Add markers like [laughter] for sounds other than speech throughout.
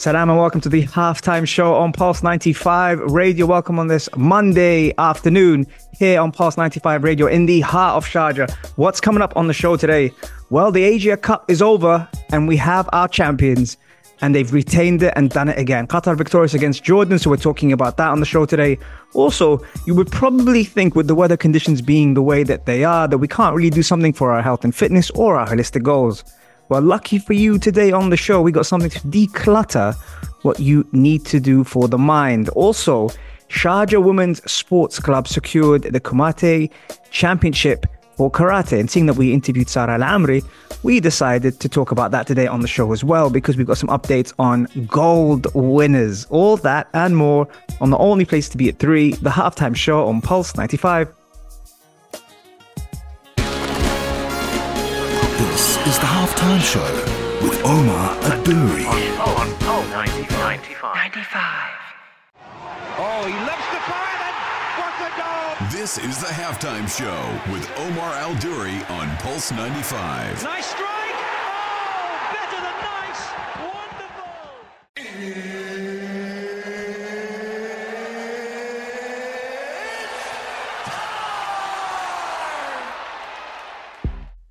Salam and welcome to the halftime show on Pulse 95 Radio. Welcome on this Monday afternoon here on Pulse 95 Radio in the heart of Sharjah. What's coming up on the show today? Well, the Asia Cup is over and we have our champions and they've retained it and done it again. Qatar victorious against Jordan, so we're talking about that on the show today. Also, you would probably think with the weather conditions being the way that they are that we can't really do something for our health and fitness or our holistic goals. Well, lucky for you today on the show, we got something to declutter what you need to do for the mind. Also, Sharjah Women's Sports Club secured the Kumite Championship for karate. And seeing that we interviewed Sarah Al Amri, we decided to talk about that today on the show as well because we've got some updates on gold winners. All that and more on the only place to be at three, the halftime show on Pulse 95. Halftime Show with Omar Aduri. On Pulse 95. 95. Oh, he lifts the fire and what a goal! This is the halftime show with Omar Al Duri on Pulse 95. Nice strike! Oh, better than nice! Wonderful!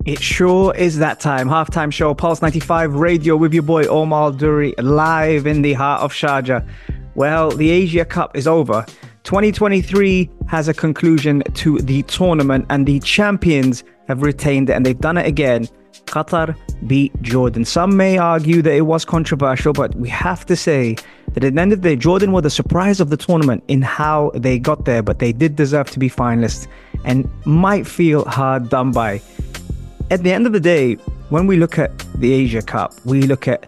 It sure is that time. Halftime show, Pulse 95 Radio with your boy Omar Duri live in the heart of Sharjah. Well, the Asia Cup is over. 2023 has a conclusion to the tournament, and the champions have retained it, and they've done it again. Qatar beat Jordan. Some may argue that it was controversial, but we have to say that at the end of the day, Jordan were the surprise of the tournament in how they got there, but they did deserve to be finalists and might feel hard done by at the end of the day, when we look at the Asia Cup, we look at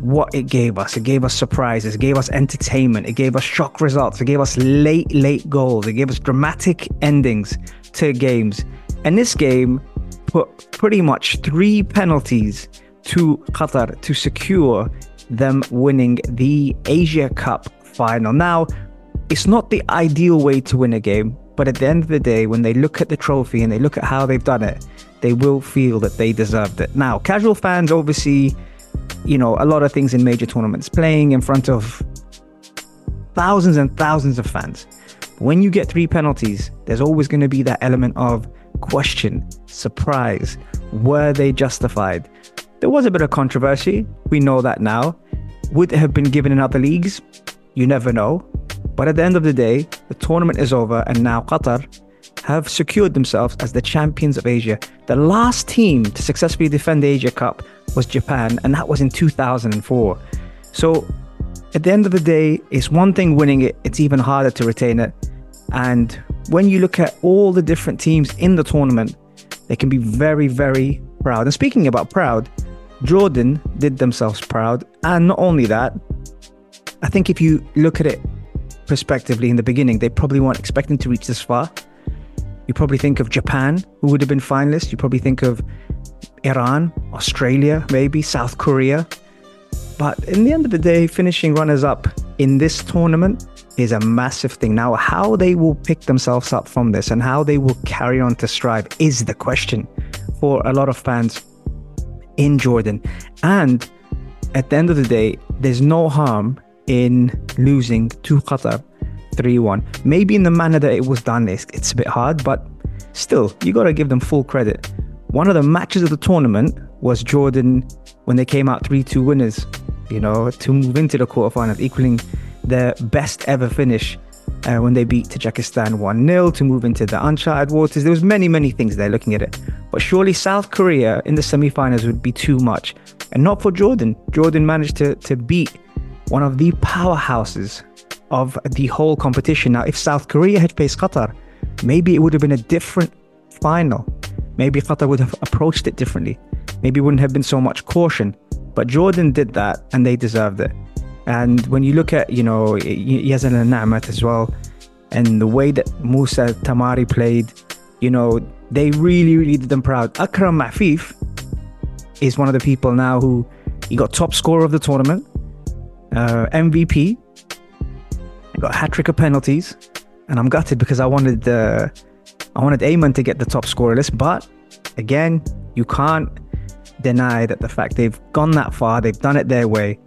what it gave us. It gave us surprises, it gave us entertainment, it gave us shock results, it gave us late, late goals, it gave us dramatic endings to games. And this game put pretty much three penalties to Qatar to secure them winning the Asia Cup final. Now, it's not the ideal way to win a game, but at the end of the day, when they look at the trophy and they look at how they've done it, they will feel that they deserved it. Now, casual fans oversee, you know, a lot of things in major tournaments, playing in front of thousands and thousands of fans. When you get three penalties, there's always going to be that element of question, surprise. Were they justified? There was a bit of controversy. We know that now. Would it have been given in other leagues? You never know. But at the end of the day, the tournament is over, and now Qatar have secured themselves as the champions of Asia. The last team to successfully defend the Asia Cup was Japan, and that was in 2004. So, at the end of the day, it's one thing winning it, it's even harder to retain it. And when you look at all the different teams in the tournament, they can be very, very proud. And speaking about proud, Jordan did themselves proud. And not only that, I think if you look at it prospectively in the beginning, they probably weren't expecting to reach this far. You probably think of Japan, who would have been finalists. You probably think of Iran, Australia, maybe South Korea. But in the end of the day, finishing runners up in this tournament is a massive thing. Now, how they will pick themselves up from this and how they will carry on to strive is the question for a lot of fans in Jordan. And at the end of the day, there's no harm in losing to Qatar 3 1. Maybe in the manner that it was done, it's, it's a bit hard, but still, you got to give them full credit. One of the matches of the tournament was Jordan when they came out 3 2 winners, you know, to move into the quarterfinals, equaling their best ever finish uh, when they beat Tajikistan 1 0 to move into the uncharted waters. There was many, many things there looking at it. But surely South Korea in the semi-finals would be too much. And not for Jordan. Jordan managed to, to beat one of the powerhouses of the whole competition. Now, if South Korea had faced Qatar, maybe it would have been a different final. Maybe Qatar would have approached it differently. Maybe wouldn't have been so much caution. But Jordan did that and they deserved it. And when you look at, you know, Yazan and Na'mat as well, and the way that Musa Tamari played, you know, they really, really did them proud. Akram Afif is one of the people now who he got top scorer of the tournament, uh, MVP, got a hat trick of penalties, and I'm gutted because I wanted uh, I wanted Ayman to get the top scorer list, but again, you can't deny that the fact they've gone that far, they've done it their way,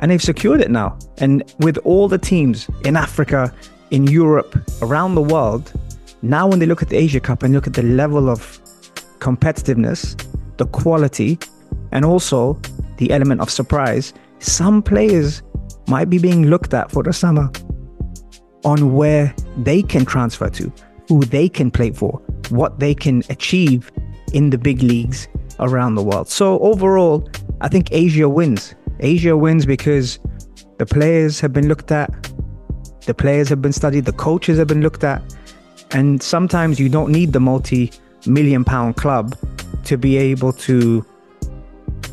and they've secured it now. And with all the teams in Africa, in Europe, around the world, now when they look at the Asia Cup and look at the level of competitiveness, the quality, and also the element of surprise, some players might be being looked at for the summer on where they can transfer to, who they can play for, what they can achieve in the big leagues around the world. So overall, I think Asia wins. Asia wins because the players have been looked at, the players have been studied, the coaches have been looked at, and sometimes you don't need the multi million pound club to be able to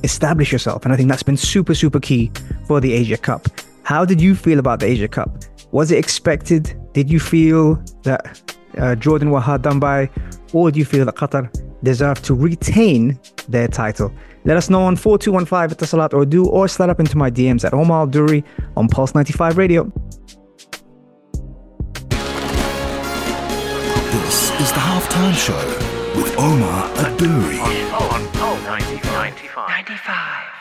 establish yourself. And I think that's been super, super key for the Asia Cup. How did you feel about the Asia Cup? Was it expected? Did you feel that uh, Jordan were hard done by? Or do you feel that Qatar deserve to retain their title? Let us know on 4215 at the Salat or do or slide up into my DMs at Omar Duri on Pulse 95 Radio. This is the halftime show with Omar Adouri. On, on Pulse 95. 95.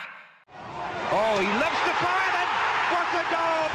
Oh, he loves the fire then. What a goal!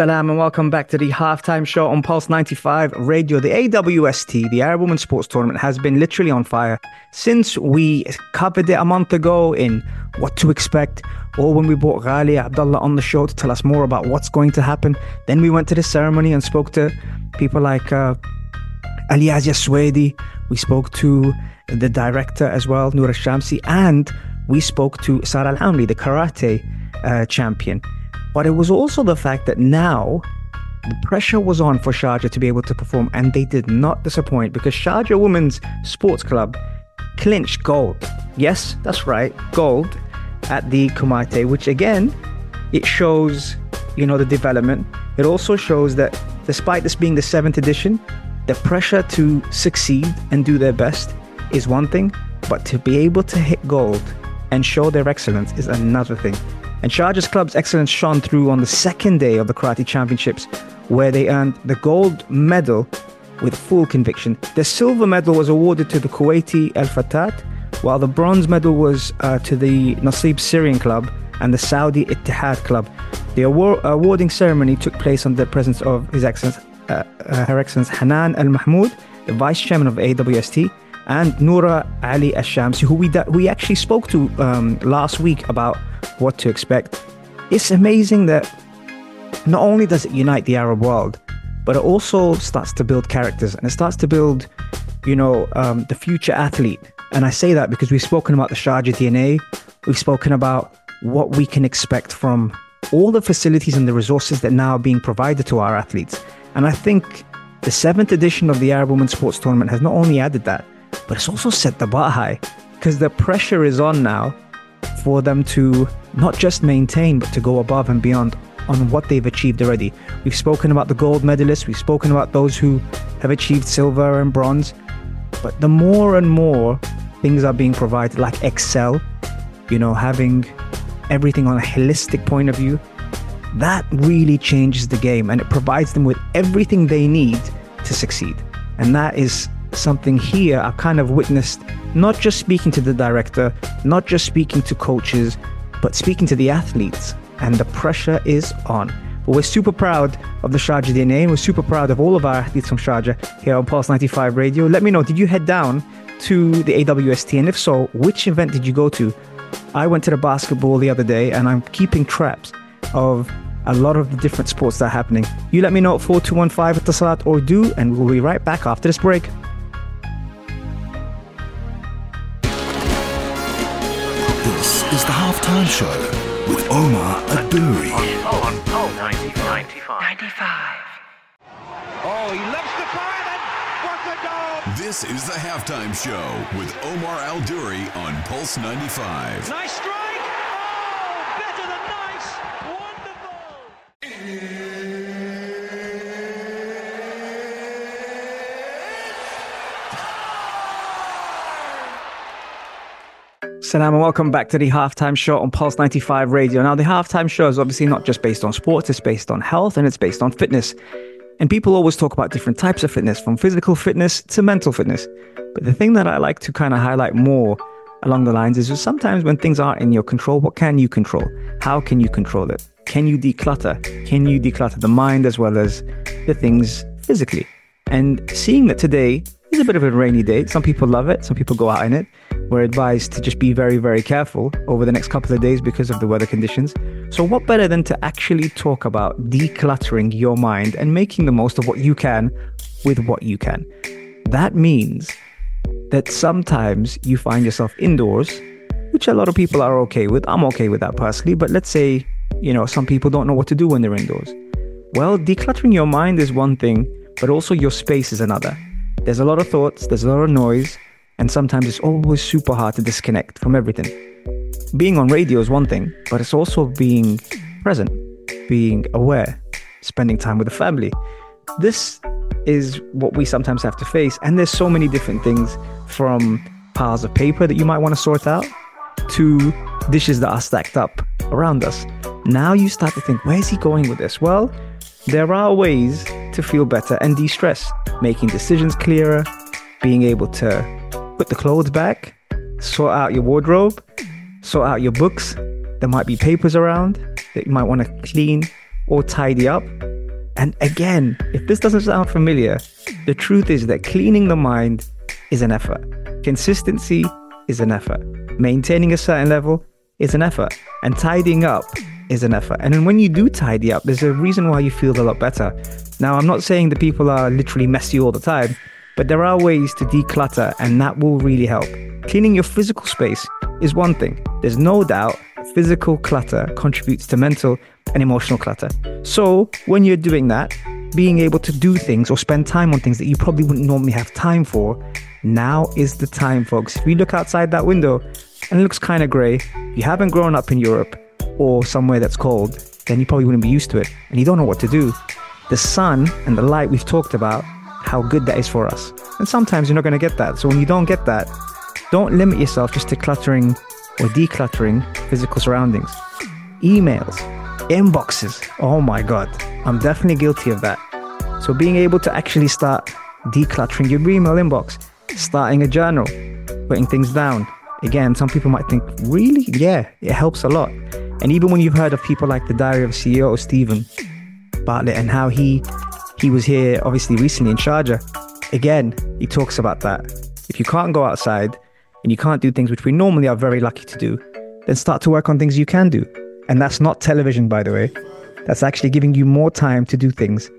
Salam and welcome back to the halftime show on Pulse 95 Radio. The AWST, the Arab Women's Sports Tournament, has been literally on fire since we covered it a month ago in what to expect, or when we brought Ghali Abdullah on the show to tell us more about what's going to happen. Then we went to the ceremony and spoke to people like uh, Aliazia Swedi. We spoke to the director as well, Noura Shamsi, and we spoke to Sarah Al the karate uh, champion. But it was also the fact that now the pressure was on for Sharjah to be able to perform, and they did not disappoint because Sharjah Women's Sports Club clinched gold. Yes, that's right, gold at the Kumite, which again, it shows, you know, the development. It also shows that despite this being the seventh edition, the pressure to succeed and do their best is one thing, but to be able to hit gold and show their excellence is another thing. And Sharjah's club's excellence shone through on the second day of the Karate Championships, where they earned the gold medal with full conviction. The silver medal was awarded to the Kuwaiti Al Fatat, while the bronze medal was uh, to the Nasib Syrian club and the Saudi Ittihad club. The award- awarding ceremony took place under the presence of His Excellency, uh, uh, Her Excellency Hanan Al Mahmoud, the Vice Chairman of AWST, and Noura Ali Ashamsi, who we we actually spoke to um, last week about what to expect. It's amazing that not only does it unite the Arab world, but it also starts to build characters and it starts to build, you know, um, the future athlete. And I say that because we've spoken about the Sharjah DNA, we've spoken about what we can expect from all the facilities and the resources that now are being provided to our athletes. And I think the seventh edition of the Arab Women's Sports Tournament has not only added that, but it's also set the bar high because the pressure is on now for them to not just maintain, but to go above and beyond on what they've achieved already. We've spoken about the gold medalists, we've spoken about those who have achieved silver and bronze, but the more and more things are being provided, like Excel, you know, having everything on a holistic point of view, that really changes the game and it provides them with everything they need to succeed. And that is something here I've kind of witnessed, not just speaking to the director, not just speaking to coaches, but speaking to the athletes. And the pressure is on. But we're super proud of the Sharjah DNA and we're super proud of all of our athletes from Sharjah here on Pulse 95 Radio. Let me know, did you head down to the AWST? And if so, which event did you go to? I went to the basketball the other day and I'm keeping traps of a lot of the different sports that are happening. You let me know at 4215 at the Salat or do, and we'll be right back after this break. Halftime show with Omar Adouri. Oh, on Pulse 95. 95. Oh, he loves the fire then. What a goal! This is the halftime show with Omar Al Duri on Pulse 95. Nice strike. Oh, better than nice. Wonderful. Salam and welcome back to the halftime show on Pulse 95 Radio. Now, the halftime show is obviously not just based on sports, it's based on health and it's based on fitness. And people always talk about different types of fitness, from physical fitness to mental fitness. But the thing that I like to kind of highlight more along the lines is just sometimes when things aren't in your control, what can you control? How can you control it? Can you declutter? Can you declutter the mind as well as the things physically? And seeing that today is a bit of a rainy day, some people love it, some people go out in it. We're advised to just be very, very careful over the next couple of days because of the weather conditions. So, what better than to actually talk about decluttering your mind and making the most of what you can with what you can? That means that sometimes you find yourself indoors, which a lot of people are okay with. I'm okay with that personally, but let's say, you know, some people don't know what to do when they're indoors. Well, decluttering your mind is one thing, but also your space is another. There's a lot of thoughts, there's a lot of noise, and sometimes it's always super hard to disconnect from everything. Being on radio is one thing, but it's also being present, being aware, spending time with the family. This is what we sometimes have to face, and there's so many different things from piles of paper that you might want to sort out to dishes that are stacked up around us. Now you start to think, where's he going with this? Well, there are ways to feel better and de stress, making decisions clearer, being able to put the clothes back, sort out your wardrobe, sort out your books. There might be papers around that you might want to clean or tidy up. And again, if this doesn't sound familiar, the truth is that cleaning the mind is an effort. Consistency is an effort. Maintaining a certain level is an effort. And tidying up is an effort. And then when you do tidy up, there's a reason why you feel a lot better. Now, I'm not saying that people are literally messy all the time, but there are ways to declutter, and that will really help. Cleaning your physical space is one thing. There's no doubt physical clutter contributes to mental and emotional clutter. So, when you're doing that, being able to do things or spend time on things that you probably wouldn't normally have time for, now is the time, folks. If you look outside that window and it looks kind of grey, you haven't grown up in Europe or somewhere that's cold, then you probably wouldn't be used to it and you don't know what to do. The sun and the light we've talked about how good that is for us. And sometimes you're not going to get that. So when you don't get that, don't limit yourself just to cluttering or decluttering physical surroundings. Emails, inboxes. Oh my God. I'm definitely guilty of that. So being able to actually start decluttering your email inbox, starting a journal, putting things down. Again, some people might think, really? Yeah, it helps a lot. And even when you've heard of people like the Diary of CEO Steven Bartlett and how he he was here obviously recently in Sharjah. Again, he talks about that. If you can't go outside and you can't do things which we normally are very lucky to do, then start to work on things you can do. And that's not television, by the way. That's actually giving you more time to do things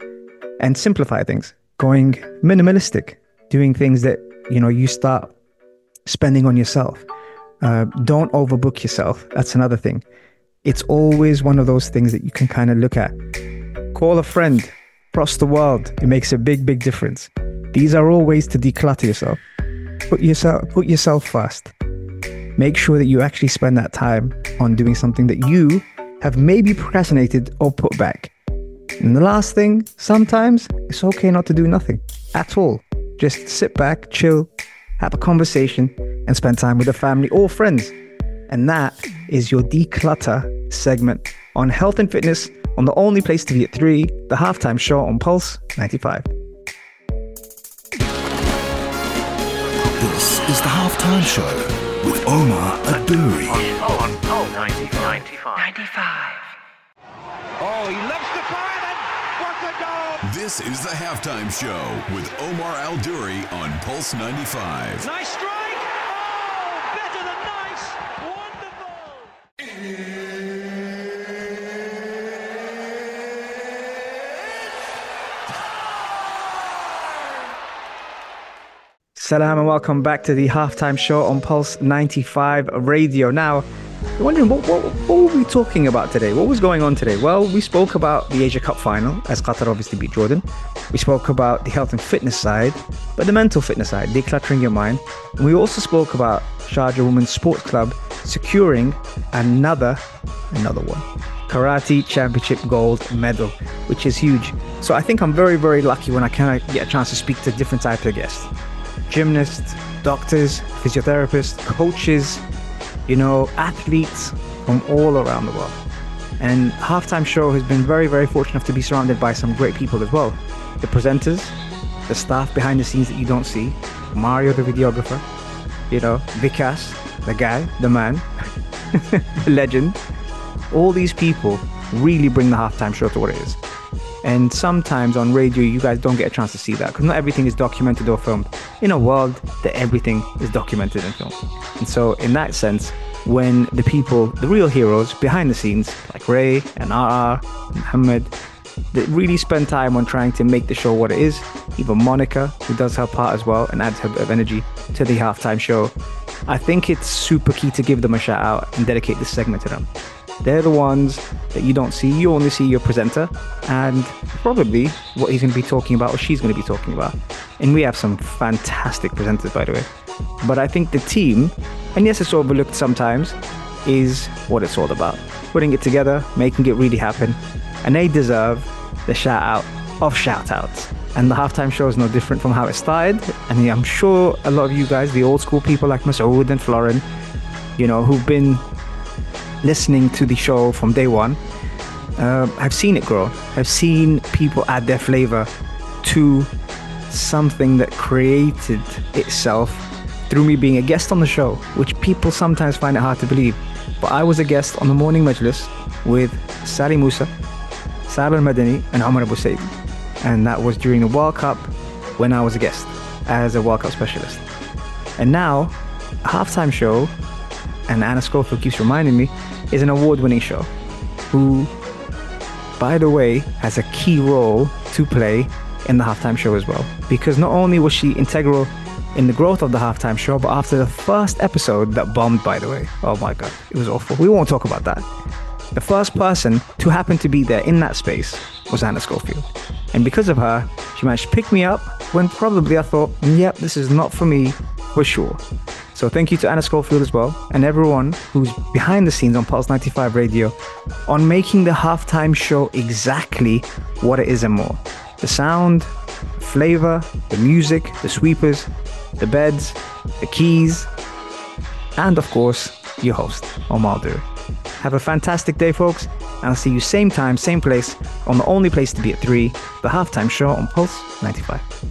and simplify things, going minimalistic, doing things that, you know, you start spending on yourself. Uh, don't overbook yourself. That's another thing. It's always one of those things that you can kind of look at. Call a friend, across the world. It makes a big, big difference. These are all ways to declutter yourself. Put yourself put yourself first. Make sure that you actually spend that time on doing something that you have maybe procrastinated or put back. And the last thing, sometimes it's okay not to do nothing at all. Just sit back, chill, have a conversation, and spend time with the family or friends. And that is your declutter segment on health and fitness on the only place to be at 3, the halftime show on Pulse 95. This is the halftime show with Omar Adouri. Oh, on Pulse 95. 95. Oh, he loves the fire then. What a goal! This is the halftime show with Omar Al Duri on Pulse 95. Nice strike. Oh, better than nice. Wonderful. Salam and welcome back to the halftime show on Pulse 95 Radio. Now, You're wondering what, what, what were we talking about today? What was going on today? Well, we spoke about the Asia Cup final, as Qatar obviously beat Jordan. We spoke about the health and fitness side, but the mental fitness side, decluttering your mind. And we also spoke about Sharjah Women's Sports Club securing another, another one, Karate Championship gold medal, which is huge. So I think I'm very, very lucky when I kind of get a chance to speak to different types of guests gymnasts, doctors, physiotherapists, coaches, you know, athletes from all around the world. And Halftime Show has been very, very fortunate to be surrounded by some great people as well. The presenters, the staff behind the scenes that you don't see, Mario the videographer, you know, Vikas, the guy, the man, [laughs] the legend. All these people really bring the halftime show to what it is. And sometimes on radio, you guys don't get a chance to see that because not everything is documented or filmed in a world that everything is documented and filmed. And so, in that sense, when the people, the real heroes behind the scenes, like Ray and RR, and Muhammad, that really spend time on trying to make the show what it is, even Monica, who does her part as well and adds her bit of energy to the halftime show, I think it's super key to give them a shout out and dedicate this segment to them. They're the ones that you don't see. You only see your presenter and probably what he's going to be talking about or she's going to be talking about. And we have some fantastic presenters, by the way. But I think the team, and yes, it's overlooked sometimes, is what it's all about. Putting it together, making it really happen. And they deserve the shout out of shout outs. And the halftime show is no different from how it started. And I'm sure a lot of you guys, the old school people like Masood and Florin, you know, who've been listening to the show from day one, uh, I've seen it grow. I've seen people add their flavor to something that created itself through me being a guest on the show, which people sometimes find it hard to believe. But I was a guest on the morning majlis with Sally Musa, Sal Al Madani, and Omar Abu Said. And that was during the World Cup when I was a guest as a World Cup specialist. And now, a halftime show, and Anna Schofield keeps reminding me, is an award winning show who, by the way, has a key role to play in the halftime show as well. Because not only was she integral in the growth of the halftime show, but after the first episode that bombed, by the way, oh my god, it was awful. We won't talk about that. The first person to happen to be there in that space was Anna Schofield. And because of her, she managed to pick me up when probably I thought, yep, this is not for me for sure. So thank you to Anna Schofield as well, and everyone who's behind the scenes on Pulse 95 Radio on making the halftime show exactly what it is and more. The sound, flavor, the music, the sweepers, the beds, the keys, and of course, your host, Omar. Have a fantastic day, folks, and I'll see you same time, same place, on the only place to be at 3, the halftime show on Pulse 95.